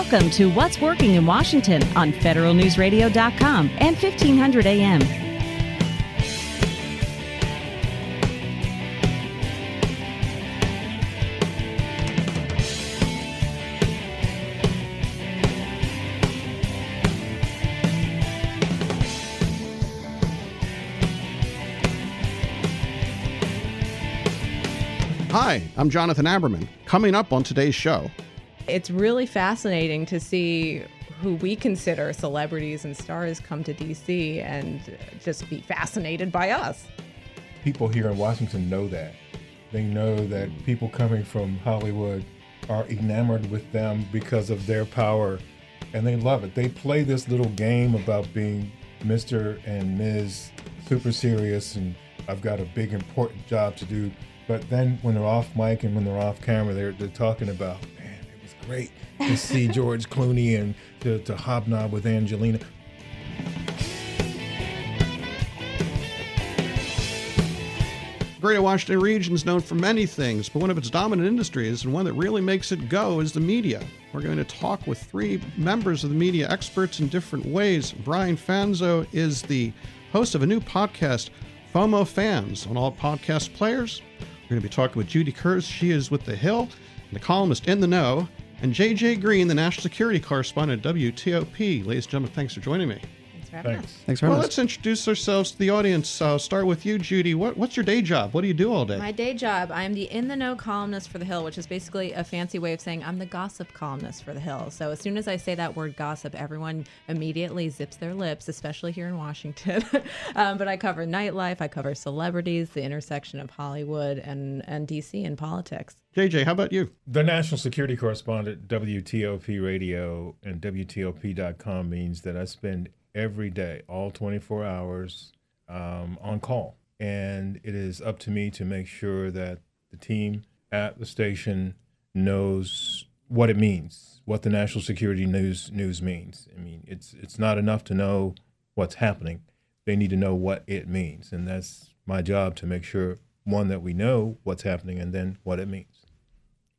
Welcome to What's Working in Washington on federalnewsradio.com and 1500 AM. Hi, I'm Jonathan Aberman. Coming up on today's show. It's really fascinating to see who we consider celebrities and stars come to DC and just be fascinated by us. People here in Washington know that. They know that people coming from Hollywood are enamored with them because of their power and they love it. They play this little game about being Mr. and Ms. Super serious and I've got a big important job to do. But then when they're off mic and when they're off camera, they're, they're talking about, great to see George Clooney and to, to hobnob with Angelina. Greater Washington region is known for many things, but one of its dominant industries and one that really makes it go is the media. We're going to talk with three members of the media experts in different ways. Brian Fanzo is the host of a new podcast, FOMO Fans, on all podcast players. We're going to be talking with Judy Kurtz. She is with The Hill, and the columnist In the Know, and JJ Green, the national security correspondent at WTOP. Ladies and gentlemen, thanks for joining me. Thanks for having Thanks. us. Thanks for Well, having let's introduce ourselves to the audience. Uh, start with you, Judy. What, what's your day job? What do you do all day? My day job, I'm the in the know columnist for The Hill, which is basically a fancy way of saying I'm the gossip columnist for The Hill. So as soon as I say that word gossip, everyone immediately zips their lips, especially here in Washington. um, but I cover nightlife, I cover celebrities, the intersection of Hollywood and, and DC and politics. JJ, how about you? The national security correspondent, WTOP Radio and WTOP.com means that I spend every day, all 24 hours, um, on call. And it is up to me to make sure that the team at the station knows what it means, what the national security news news means. I mean, it's it's not enough to know what's happening. They need to know what it means. And that's my job to make sure one that we know what's happening and then what it means.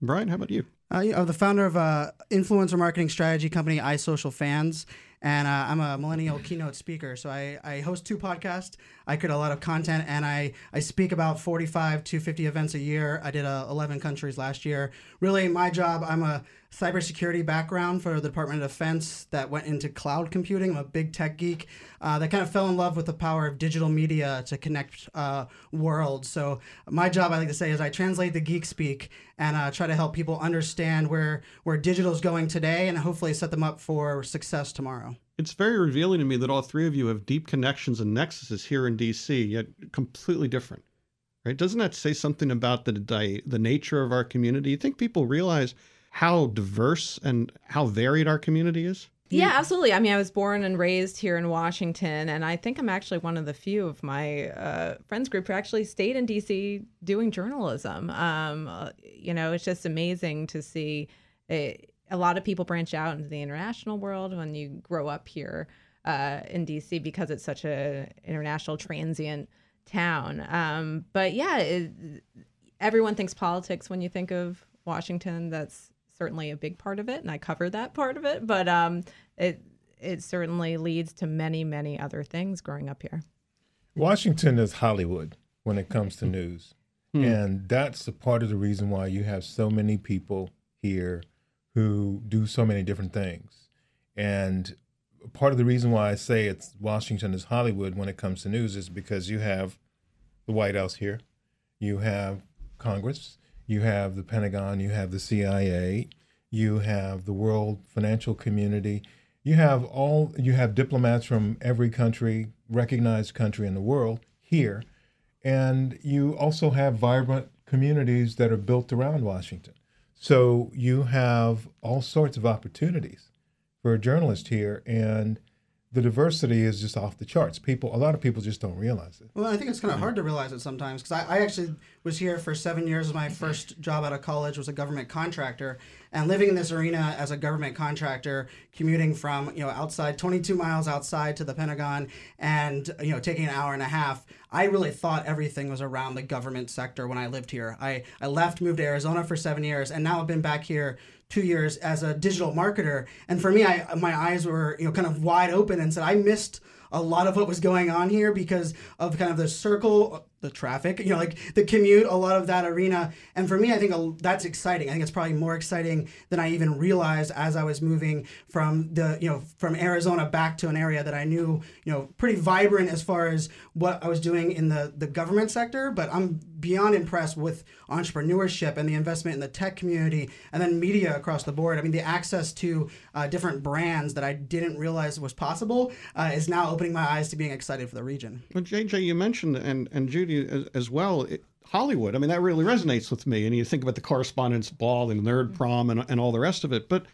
Brian, how about you? Uh, I'm the founder of a influencer marketing strategy company, iSocialFanz, and uh, I'm a millennial keynote speaker. So I, I host two podcasts. I create a lot of content, and I, I speak about 45 to 50 events a year. I did uh, 11 countries last year. Really, my job, I'm a cybersecurity background for the Department of Defense that went into cloud computing. I'm a big tech geek uh, that kind of fell in love with the power of digital media to connect uh, worlds. So my job, I like to say, is I translate the geek speak and uh, try to help people understand where where digital is going today, and hopefully set them up for success tomorrow. It's very revealing to me that all three of you have deep connections and nexuses here in DC, yet completely different. Right? Doesn't that say something about the the nature of our community? You think people realize how diverse and how varied our community is? Yeah, absolutely. I mean, I was born and raised here in Washington, and I think I'm actually one of the few of my uh, friends group who actually stayed in DC doing journalism. Um, uh, you know, it's just amazing to see a, a lot of people branch out into the international world when you grow up here uh, in DC because it's such a international transient town. Um, but yeah, it, everyone thinks politics when you think of Washington. That's certainly a big part of it, and I cover that part of it. But um, it it certainly leads to many many other things growing up here. Washington is Hollywood when it comes to news. And that's a part of the reason why you have so many people here who do so many different things. And part of the reason why I say it's Washington is Hollywood when it comes to news is because you have the White House here, you have Congress, you have the Pentagon, you have the CIA, you have the world financial community, you have all you have diplomats from every country, recognized country in the world here, and you also have vibrant communities that are built around Washington. So you have all sorts of opportunities for a journalist here, and the diversity is just off the charts. People, a lot of people just don't realize it. Well, I think it's kind of hard to realize it sometimes because I, I actually was here for seven years. My first job out of college was a government contractor, And living in this arena as a government contractor, commuting from you know outside 22 miles outside to the Pentagon, and you know taking an hour and a half, I really thought everything was around the government sector when I lived here. I I left, moved to Arizona for seven years, and now I've been back here two years as a digital marketer. And for me, I my eyes were you know kind of wide open and said I missed a lot of what was going on here because of kind of the circle the traffic, you know, like the commute, a lot of that arena. And for me, I think that's exciting. I think it's probably more exciting than I even realized as I was moving from the, you know, from Arizona back to an area that I knew, you know, pretty vibrant as far as what I was doing in the, the government sector. But I'm beyond impressed with entrepreneurship and the investment in the tech community and then media across the board. I mean, the access to uh, different brands that I didn't realize was possible uh, is now opening my eyes to being excited for the region. Well, JJ, you mentioned, and, and Judy, as, as well. It, Hollywood. I mean, that really resonates with me. And you think about the correspondence ball and nerd prom and, and all the rest of it. But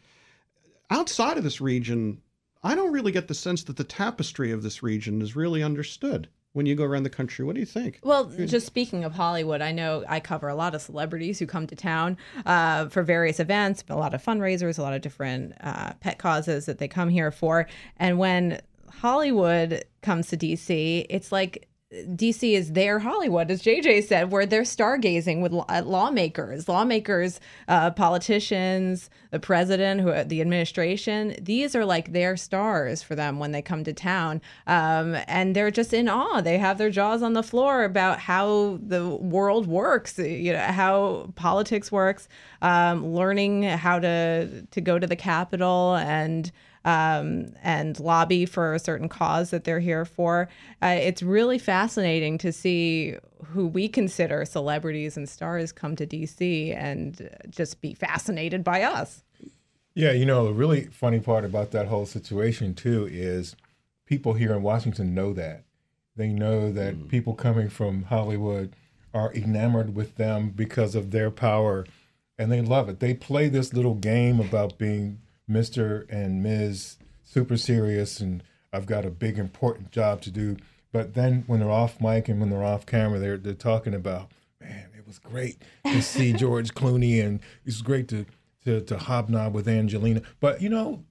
outside of this region, I don't really get the sense that the tapestry of this region is really understood when you go around the country. What do you think? Well, just speaking of Hollywood, I know I cover a lot of celebrities who come to town uh, for various events, a lot of fundraisers, a lot of different uh, pet causes that they come here for. And when Hollywood comes to DC, it's like DC is their Hollywood, as JJ said, where they're stargazing with lawmakers, lawmakers, uh, politicians, the president, who the administration. These are like their stars for them when they come to town, um, and they're just in awe. They have their jaws on the floor about how the world works, you know, how politics works, um, learning how to to go to the Capitol and um, and lobby for a certain cause that they're here for. Uh, it's really fascinating to see who we consider celebrities and stars come to DC and just be fascinated by us. Yeah, you know, the really funny part about that whole situation, too, is people here in Washington know that. They know that mm. people coming from Hollywood are enamored with them because of their power and they love it. They play this little game about being Mr. and Ms. Super serious and I've got a big important job to do. But then when they're off mic and when they're off camera, they're they're talking about, man, it was great to see George Clooney and it's great to, to to hobnob with Angelina. But you know,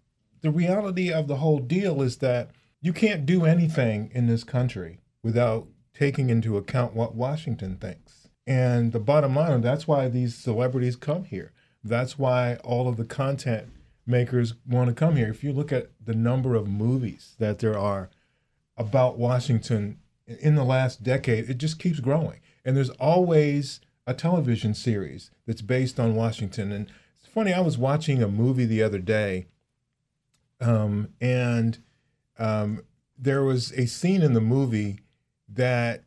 the reality of the whole deal is that you can't do anything in this country without taking into account what Washington thinks. And the bottom line, that's why these celebrities come here. That's why all of the content makers want to come here. If you look at the number of movies that there are about Washington in the last decade, it just keeps growing. And there's always a television series that's based on Washington. And it's funny, I was watching a movie the other day, um, and um, there was a scene in the movie that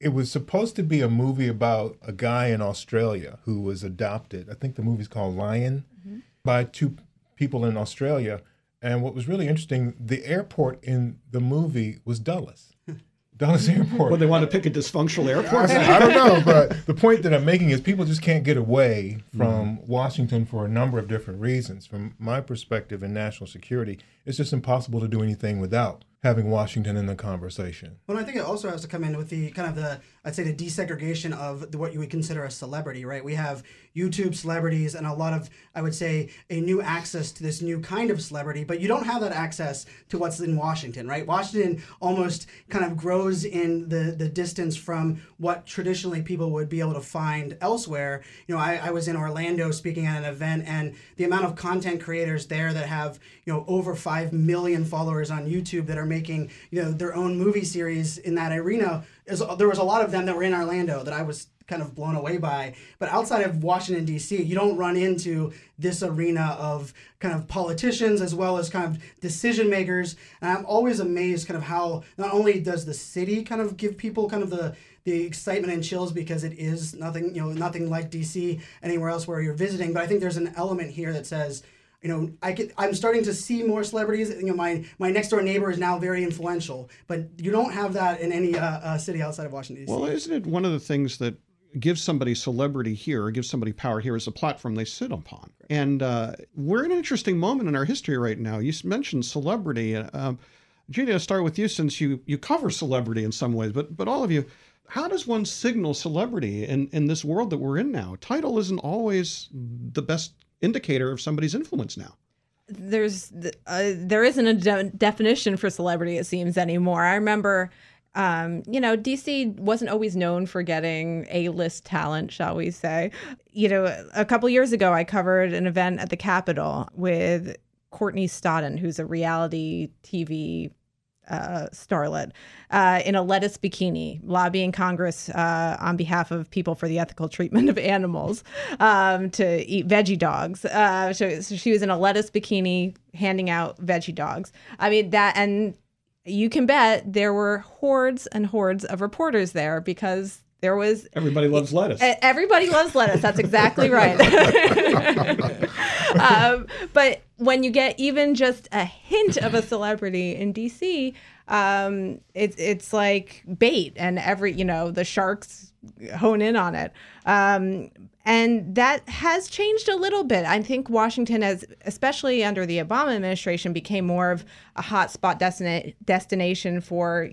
it was supposed to be a movie about a guy in Australia who was adopted. I think the movie's called Lion mm-hmm. by two people in Australia. And what was really interesting, the airport in the movie was Dulles. Dulles Airport. Well, they want to pick a dysfunctional airport. I don't know, but the point that I'm making is people just can't get away from mm. Washington for a number of different reasons. From my perspective in national security, it's just impossible to do anything without having Washington in the conversation. Well, I think it also has to come in with the kind of the I'd say the desegregation of the, what you would consider a celebrity, right? We have YouTube celebrities and a lot of I would say a new access to this new kind of celebrity, but you don't have that access to what's in Washington, right? Washington almost kind of grows in the the distance from what traditionally people would be able to find elsewhere. You know, I, I was in Orlando speaking at an event, and the amount of content creators there that have you know over five million followers on YouTube that are making you know their own movie series in that arena. There was a lot of them that were in Orlando that I was kind of blown away by. But outside of Washington D.C., you don't run into this arena of kind of politicians as well as kind of decision makers. And I'm always amazed kind of how not only does the city kind of give people kind of the the excitement and chills because it is nothing you know nothing like DC anywhere else where you're visiting, but I think there's an element here that says you know, I get, I'm starting to see more celebrities. You know, my my next door neighbor is now very influential, but you don't have that in any uh, uh, city outside of Washington D.C. Well, isn't it one of the things that gives somebody celebrity here or gives somebody power here is a platform they sit upon? And uh, we're in an interesting moment in our history right now. You mentioned celebrity. Um, Judy, I'll start with you since you you cover celebrity in some ways, but but all of you how does one signal celebrity in, in this world that we're in now? Title isn't always the best indicator of somebody's influence now. There's uh, there isn't a de- definition for celebrity it seems anymore. I remember um, you know, DC wasn't always known for getting A-list talent, shall we say. You know, a couple years ago I covered an event at the Capitol with Courtney Stodden, who's a reality TV uh, starlet uh, in a lettuce bikini, lobbying Congress uh, on behalf of people for the ethical treatment of animals um, to eat veggie dogs. Uh, so, so, she was in a lettuce bikini handing out veggie dogs. I mean that, and you can bet there were hordes and hordes of reporters there because there was everybody loves lettuce. Everybody loves lettuce. That's exactly right. um, but when you get even just a hint of a celebrity in DC, um, it's it's like bait, and every you know the sharks hone in on it. Um, and that has changed a little bit. I think Washington has, especially under the Obama administration, became more of a hotspot destina- destination for,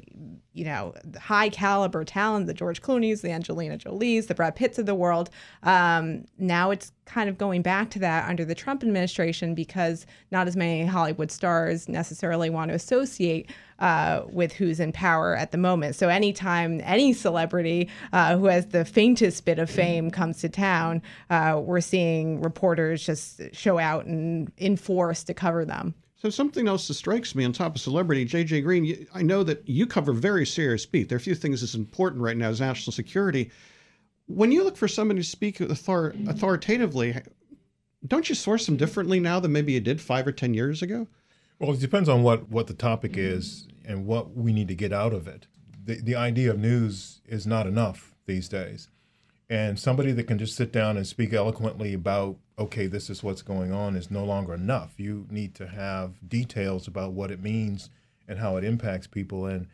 you know, high caliber talent, the George Clooney's, the Angelina Jolie's, the Brad Pitts of the world. Um, now it's kind of going back to that under the Trump administration because not as many Hollywood stars necessarily want to associate uh, with who's in power at the moment. So anytime any celebrity uh, who has the faintest bit of fame comes to town, uh, we're seeing reporters just show out and in force to cover them. So something else that strikes me on top of celebrity, JJ Green, I know that you cover very serious beat. There are a few things that's important right now as national security. When you look for somebody to speak author- authoritatively, don't you source them differently now than maybe you did five or ten years ago? Well, it depends on what, what the topic is and what we need to get out of it. The, the idea of news is not enough these days. And somebody that can just sit down and speak eloquently about, okay, this is what's going on is no longer enough. You need to have details about what it means and how it impacts people. And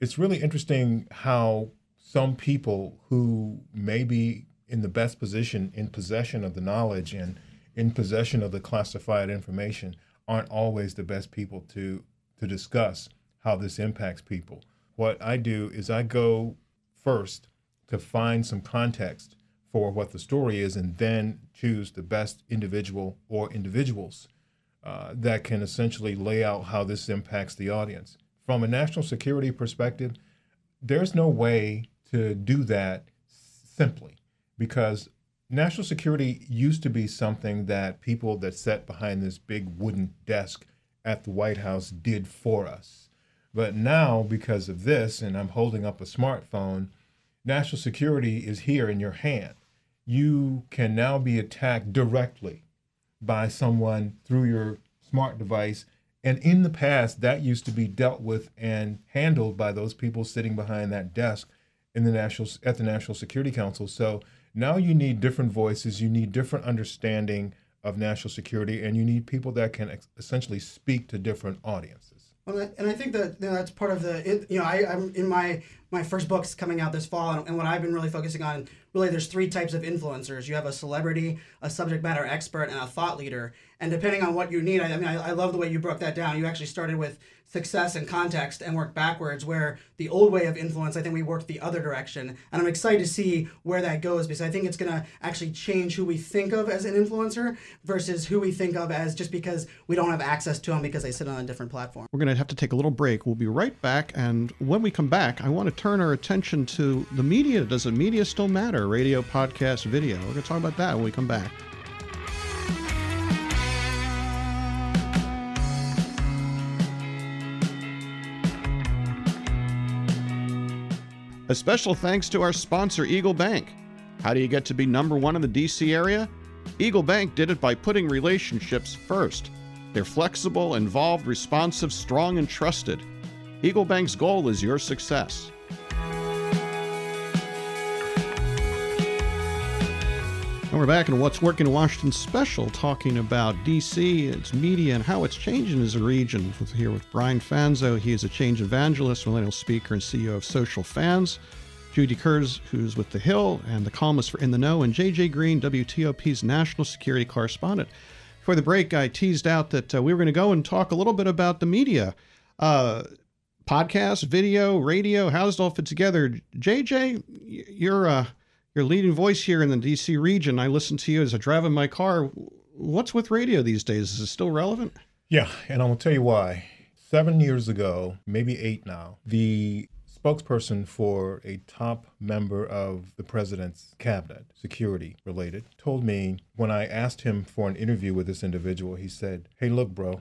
it's really interesting how some people who may be in the best position, in possession of the knowledge and in possession of the classified information, aren't always the best people to to discuss how this impacts people. What I do is I go first to find some context for what the story is and then choose the best individual or individuals uh, that can essentially lay out how this impacts the audience. From a national security perspective, there's no way to do that simply because national security used to be something that people that sat behind this big wooden desk at the White House did for us. But now, because of this, and I'm holding up a smartphone, national security is here in your hand. You can now be attacked directly by someone through your smart device. And in the past, that used to be dealt with and handled by those people sitting behind that desk in the national at the National Security Council. So now you need different voices, you need different understanding of national security, and you need people that can ex- essentially speak to different audiences. Well, and I think that you know, that's part of the you know I, I'm in my my first book's coming out this fall, and, and what I've been really focusing on really there's three types of influencers. You have a celebrity, a subject matter expert, and a thought leader. And depending on what you need, I, I mean, I, I love the way you broke that down. You actually started with success and context and work backwards where the old way of influence i think we worked the other direction. And i'm excited to see where that goes because i think it's going to actually change who we think of as an influencer versus who we think of as just because we don't have access to them because they sit on a different platform. We're going to have to take a little break. We'll be right back. And when we come back i want to turn our attention to the media. Does the media still matter? Radio podcast video. We're going to talk about that when we come back A special thanks to our sponsor, Eagle Bank. How do you get to be number one in the DC area? Eagle Bank did it by putting relationships first. They're flexible, involved, responsive, strong, and trusted. Eagle Bank's goal is your success. We're back in What's Working in Washington special, talking about DC, its media, and how it's changing as a region. We're here with Brian Fanzo. He is a change evangelist, millennial speaker, and CEO of Social Fans. Judy Kurtz, who's with The Hill and the columnist for In the Know, and JJ Green, WTOP's national security correspondent. For the break, I teased out that uh, we were going to go and talk a little bit about the media. Uh, podcast, video, radio, how does it all fit together? JJ, you're uh, your leading voice here in the DC region. I listen to you as I drive in my car. what's with radio these days? Is it still relevant? Yeah, and I'm gonna tell you why. Seven years ago, maybe eight now, the spokesperson for a top member of the president's cabinet, security related, told me when I asked him for an interview with this individual, he said, Hey, look, bro,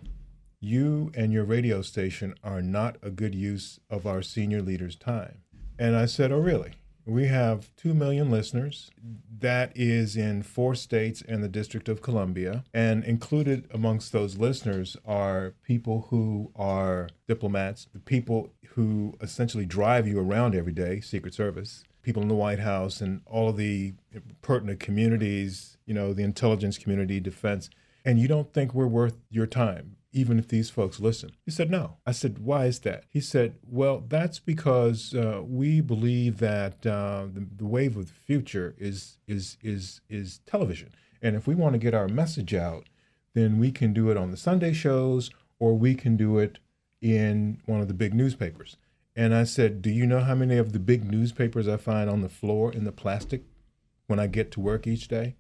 you and your radio station are not a good use of our senior leader's time. And I said, Oh, really? We have 2 million listeners. That is in four states and the District of Columbia. And included amongst those listeners are people who are diplomats, the people who essentially drive you around every day, Secret Service, people in the White House, and all of the pertinent communities, you know, the intelligence community, defense. And you don't think we're worth your time even if these folks listen? He said, no. I said, why is that? He said, well, that's because uh, we believe that uh, the, the wave of the future is, is, is, is television. And if we want to get our message out, then we can do it on the Sunday shows or we can do it in one of the big newspapers. And I said, Do you know how many of the big newspapers I find on the floor in the plastic when I get to work each day?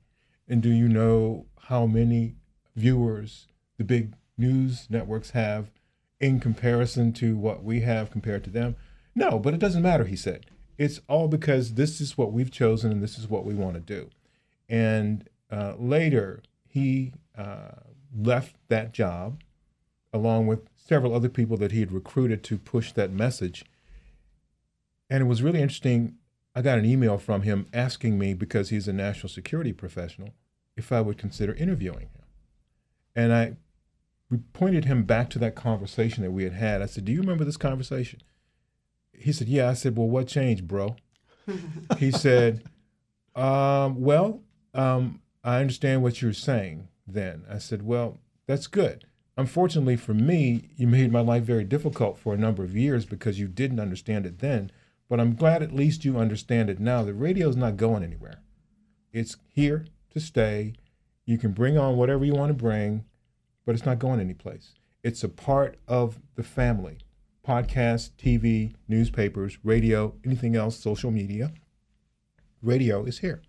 And do you know how many viewers the big news networks have in comparison to what we have compared to them? No, but it doesn't matter, he said. It's all because this is what we've chosen and this is what we want to do. And uh, later, he uh, left that job along with several other people that he had recruited to push that message. And it was really interesting. I got an email from him asking me, because he's a national security professional, if I would consider interviewing him. And I we pointed him back to that conversation that we had had. I said, Do you remember this conversation? He said, Yeah. I said, Well, what changed, bro? he said, um, Well, um, I understand what you're saying then. I said, Well, that's good. Unfortunately for me, you made my life very difficult for a number of years because you didn't understand it then. But I'm glad at least you understand it now. The radio's not going anywhere. It's here to stay. You can bring on whatever you want to bring but it's not going anyplace. It's a part of the family. Podcasts, TV, newspapers, radio, anything else, social media. Radio is here.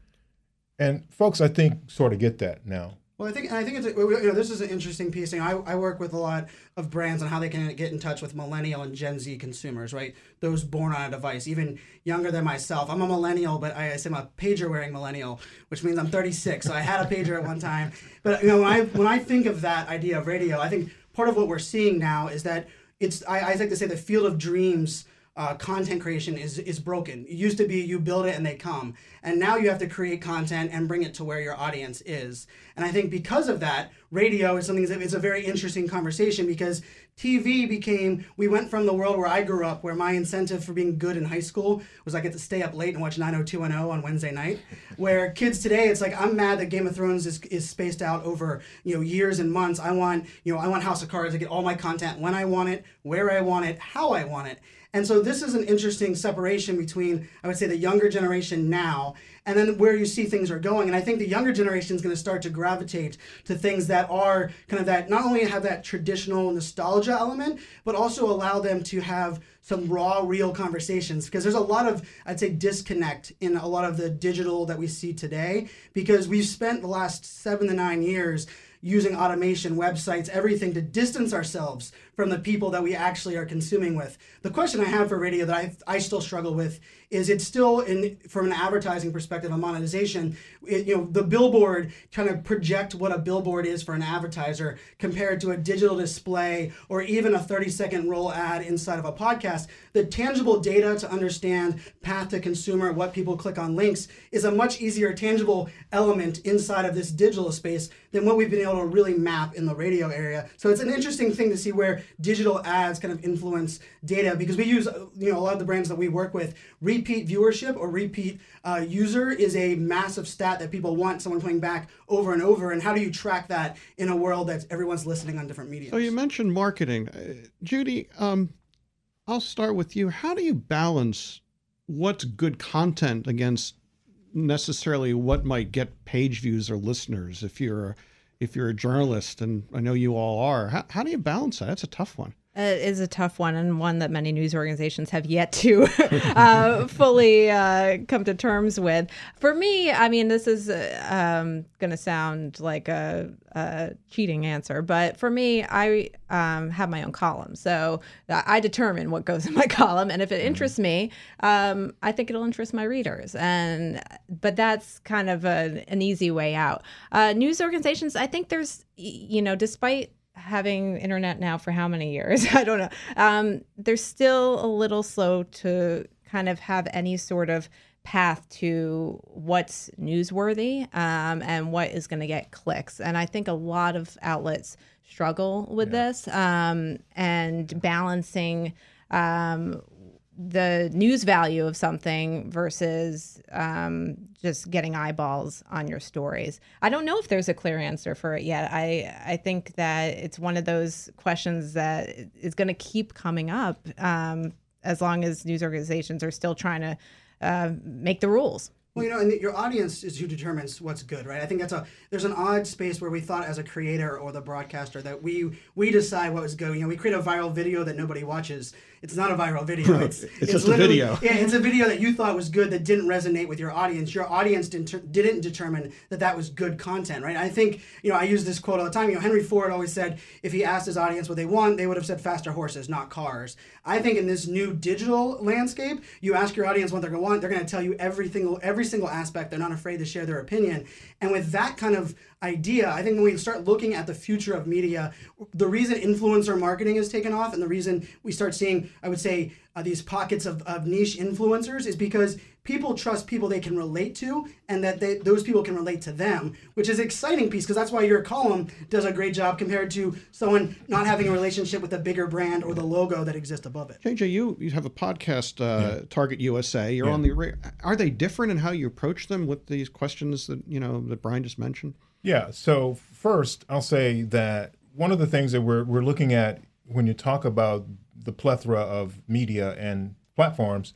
And folks, I think, sort of get that now. Well, I think I think it's you know this is an interesting piece. I, I work with a lot of brands on how they can get in touch with millennial and Gen Z consumers, right? Those born on a device, even younger than myself. I'm a millennial, but I, I say I'm a pager wearing millennial, which means I'm 36. So I had a pager at one time. But you know, when I when I think of that idea of radio, I think part of what we're seeing now is that it's I, I like to say the field of dreams uh, content creation is is broken. It used to be you build it and they come, and now you have to create content and bring it to where your audience is. And I think because of that, radio is something that it's a very interesting conversation because TV became we went from the world where I grew up, where my incentive for being good in high school was I get to stay up late and watch 90210 on Wednesday night. Where kids today, it's like I'm mad that Game of Thrones is, is spaced out over you know years and months. I want you know I want House of Cards I get all my content when I want it, where I want it, how I want it. And so this is an interesting separation between, I would say, the younger generation now and then where you see things are going. And I think the younger generation is going to start to gravitate to things that are kind of that, not only have that traditional nostalgia element, but also allow them to have some raw, real conversations. Because there's a lot of, I'd say, disconnect in a lot of the digital that we see today, because we've spent the last seven to nine years using automation, websites, everything to distance ourselves from the people that we actually are consuming with. The question I have for radio that I, I still struggle with is it's still in from an advertising perspective of monetization. It, you know the billboard kind of project what a billboard is for an advertiser compared to a digital display or even a 30 second roll ad inside of a podcast. The tangible data to understand path to consumer what people click on links is a much easier tangible element inside of this digital space than what we've been able to really map in the radio area. So it's an interesting thing to see where digital ads kind of influence data because we use you know a lot of the brands that we work with repeat viewership or repeat uh, user is a massive stat that people want someone coming back over and over. And how do you track that in a world that everyone's listening on different media? So you mentioned marketing, uh, Judy. Um, I'll start with you. How do you balance what's good content against necessarily what might get page views or listeners? If you're if you're a journalist, and I know you all are, how, how do you balance that? That's a tough one. It is a tough one and one that many news organizations have yet to uh, fully uh, come to terms with. For me, I mean, this is uh, um, going to sound like a, a, cheating answer, but for me, I um, have my own column. So I determine what goes in my column. And if it interests me, um, I think it'll interest my readers. And But that's kind of a, an easy way out. Uh, news organizations, I think there's, you know, despite having internet now for how many years? I don't know. Um, they're still a little slow to kind of have any sort of path to what's newsworthy um, and what is going to get clicks. And I think a lot of outlets struggle with yeah. this um, and balancing um, the news value of something versus um, just getting eyeballs on your stories. I don't know if there's a clear answer for it yet. I I think that it's one of those questions that is going to keep coming up um, as long as news organizations are still trying to uh, make the rules. Well, you know, and your audience is who determines what's good, right? I think that's a there's an odd space where we thought as a creator or the broadcaster that we we decide what was good. You know, we create a viral video that nobody watches. It's not a viral video. It's, it's, it's just a video. Yeah, it's a video that you thought was good that didn't resonate with your audience. Your audience didn't didn't determine that that was good content, right? I think you know I use this quote all the time. You know, Henry Ford always said if he asked his audience what they want, they would have said faster horses, not cars. I think in this new digital landscape, you ask your audience what they're going to want, they're going to tell you everything, every single aspect. They're not afraid to share their opinion. And with that kind of idea, I think when we start looking at the future of media, the reason influencer marketing has taken off and the reason we start seeing, I would say, uh, these pockets of, of niche influencers is because people trust people they can relate to and that they, those people can relate to them, which is exciting piece because that's why your column does a great job compared to someone not having a relationship with a bigger brand or the logo that exists above it. JJ, you, you have a podcast, uh, yeah. Target USA. You're yeah. on the. Are they different in how you approach them with these questions that you know that Brian just mentioned? Yeah. So first, I'll say that one of the things that we're we're looking at when you talk about the plethora of media and platforms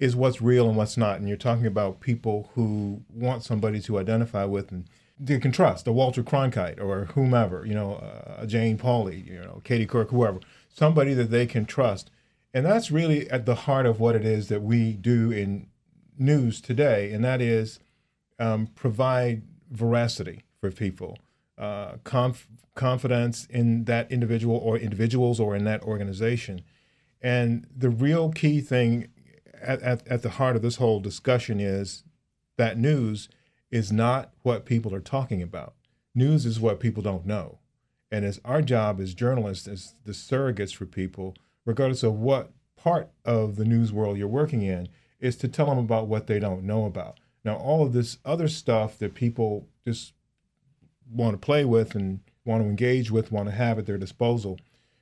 is what's real and what's not. And you're talking about people who want somebody to identify with and they can trust, a Walter Cronkite or whomever, you know, a Jane Pauley, you know, Katie Couric, whoever, somebody that they can trust. And that's really at the heart of what it is that we do in news today, and that is um, provide veracity for people, uh, conf- confidence in that individual or individuals or in that organization. And the real key thing at, at, at the heart of this whole discussion is that news is not what people are talking about. News is what people don't know. And it's our job as journalists, as the surrogates for people, regardless of what part of the news world you're working in, is to tell them about what they don't know about. Now, all of this other stuff that people just want to play with and want to engage with, want to have at their disposal,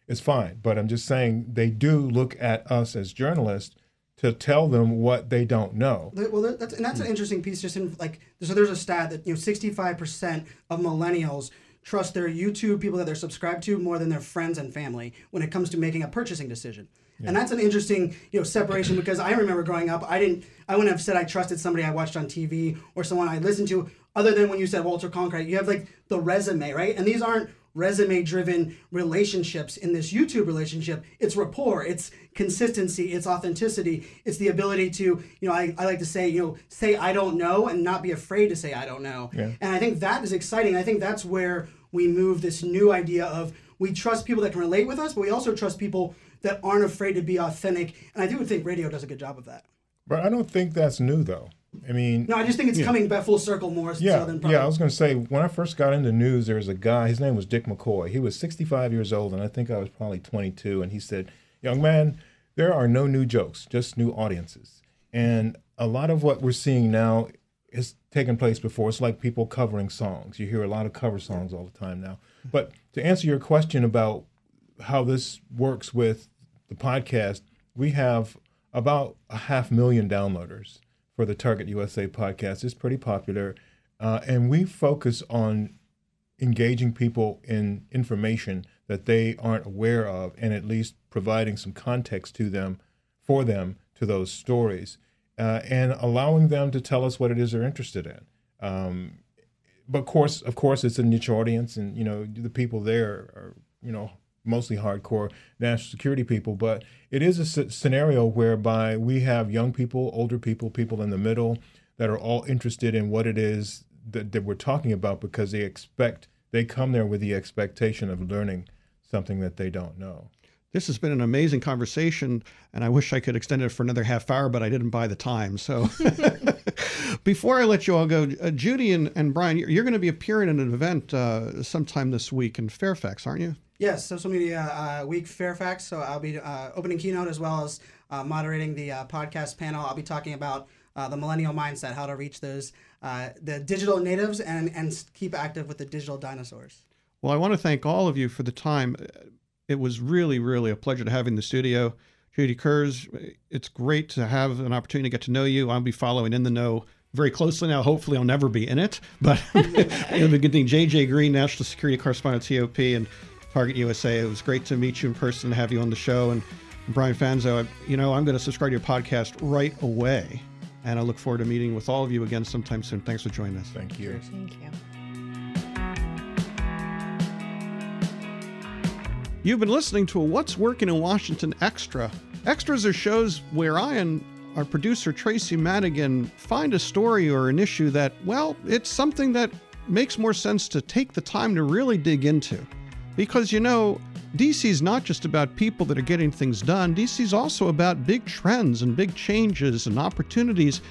is fine. But I'm just saying they do look at us as journalists to tell them what they don't know. Well, that's and that's an hmm. interesting piece. Just in like, so there's a stat that you know, 65 percent of millennials trust their YouTube people that they're subscribed to more than their friends and family when it comes to making a purchasing decision. Yeah. And that's an interesting, you know, separation because I remember growing up, I didn't, I wouldn't have said I trusted somebody I watched on TV or someone I listened to, other than when you said Walter Cronkite. You have like the resume, right? And these aren't resume driven relationships in this YouTube relationship. It's rapport, it's consistency, it's authenticity, it's the ability to, you know, I, I like to say, you know, say I don't know and not be afraid to say I don't know. Yeah. And I think that is exciting. I think that's where we move this new idea of we trust people that can relate with us, but we also trust people that aren't afraid to be authentic. And I do think radio does a good job of that. But I don't think that's new though. I mean, no, I just think it's yeah. coming back full circle more. Yeah, yeah. I was going to say when I first got into news, there was a guy. His name was Dick McCoy. He was 65 years old, and I think I was probably 22. And he said, "Young man, there are no new jokes, just new audiences." And a lot of what we're seeing now has taken place before. It's like people covering songs. You hear a lot of cover songs all the time now. But to answer your question about how this works with the podcast, we have about a half million downloaders for the Target USA podcast. It's pretty popular. Uh, and we focus on engaging people in information that they aren't aware of and at least providing some context to them for them to those stories uh, and allowing them to tell us what it is they're interested in um, but of course of course it's a niche audience and you know the people there are you know mostly hardcore national security people. But it is a scenario whereby we have young people, older people, people in the middle that are all interested in what it is that, that we're talking about because they expect they come there with the expectation of learning something that they don't know. This has been an amazing conversation, and I wish I could extend it for another half hour, but I didn't buy the time. So, before I let you all go, uh, Judy and, and Brian, you're, you're, going to be appearing at an event uh, sometime this week in Fairfax, aren't you? Yes, Social Media uh, Week Fairfax. So, I'll be uh, opening keynote as well as uh, moderating the uh, podcast panel. I'll be talking about the millennial mindset, how to reach those the digital natives, and and keep active with the digital dinosaurs. Well, I want to thank all of you for the time it was really, really a pleasure to have in the studio. Judy Kurtz, it's great to have an opportunity to get to know you. I'll be following In the Know very closely now. Hopefully, I'll never be in it, but it'll be good thing. JJ Green, National Security Correspondent, TOP, and Target USA. It was great to meet you in person and have you on the show. And Brian Fanzo, you know, I'm going to subscribe to your podcast right away. And I look forward to meeting with all of you again sometime soon. Thanks for joining us. Thank you. Thank you. You've been listening to a What's Working in Washington Extra. Extras are shows where I and our producer Tracy Madigan find a story or an issue that, well, it's something that makes more sense to take the time to really dig into. Because, you know, DC is not just about people that are getting things done, DC is also about big trends and big changes and opportunities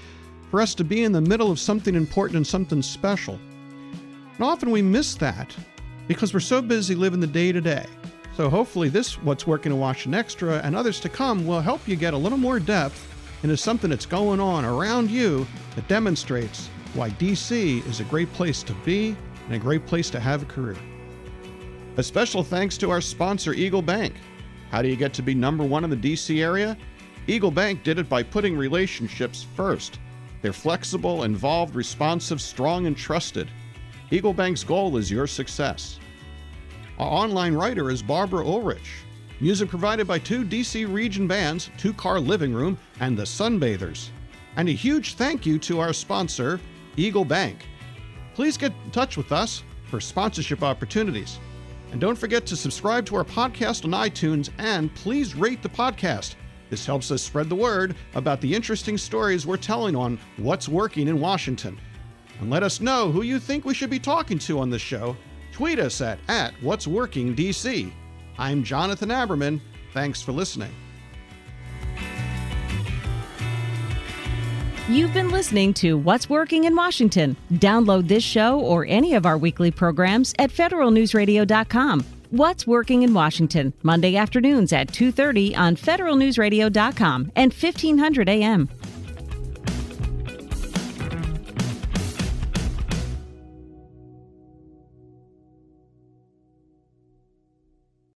for us to be in the middle of something important and something special. And often we miss that because we're so busy living the day to day. So hopefully this What's Working in Washington Extra and others to come will help you get a little more depth into something that's going on around you that demonstrates why DC is a great place to be and a great place to have a career. A special thanks to our sponsor, Eagle Bank. How do you get to be number one in the DC area? Eagle Bank did it by putting relationships first. They're flexible, involved, responsive, strong, and trusted. Eagle Bank's goal is your success. Our online writer is Barbara Ulrich. Music provided by two DC region bands, Two Car Living Room and The Sunbathers. And a huge thank you to our sponsor, Eagle Bank. Please get in touch with us for sponsorship opportunities. And don't forget to subscribe to our podcast on iTunes and please rate the podcast. This helps us spread the word about the interesting stories we're telling on what's working in Washington. And let us know who you think we should be talking to on this show Tweet us at, at What's Working DC. I'm Jonathan Aberman. Thanks for listening. You've been listening to What's Working in Washington. Download this show or any of our weekly programs at federalnewsradio.com. What's Working in Washington, Monday afternoons at 2:30 on federalnewsradio.com and 1500 AM.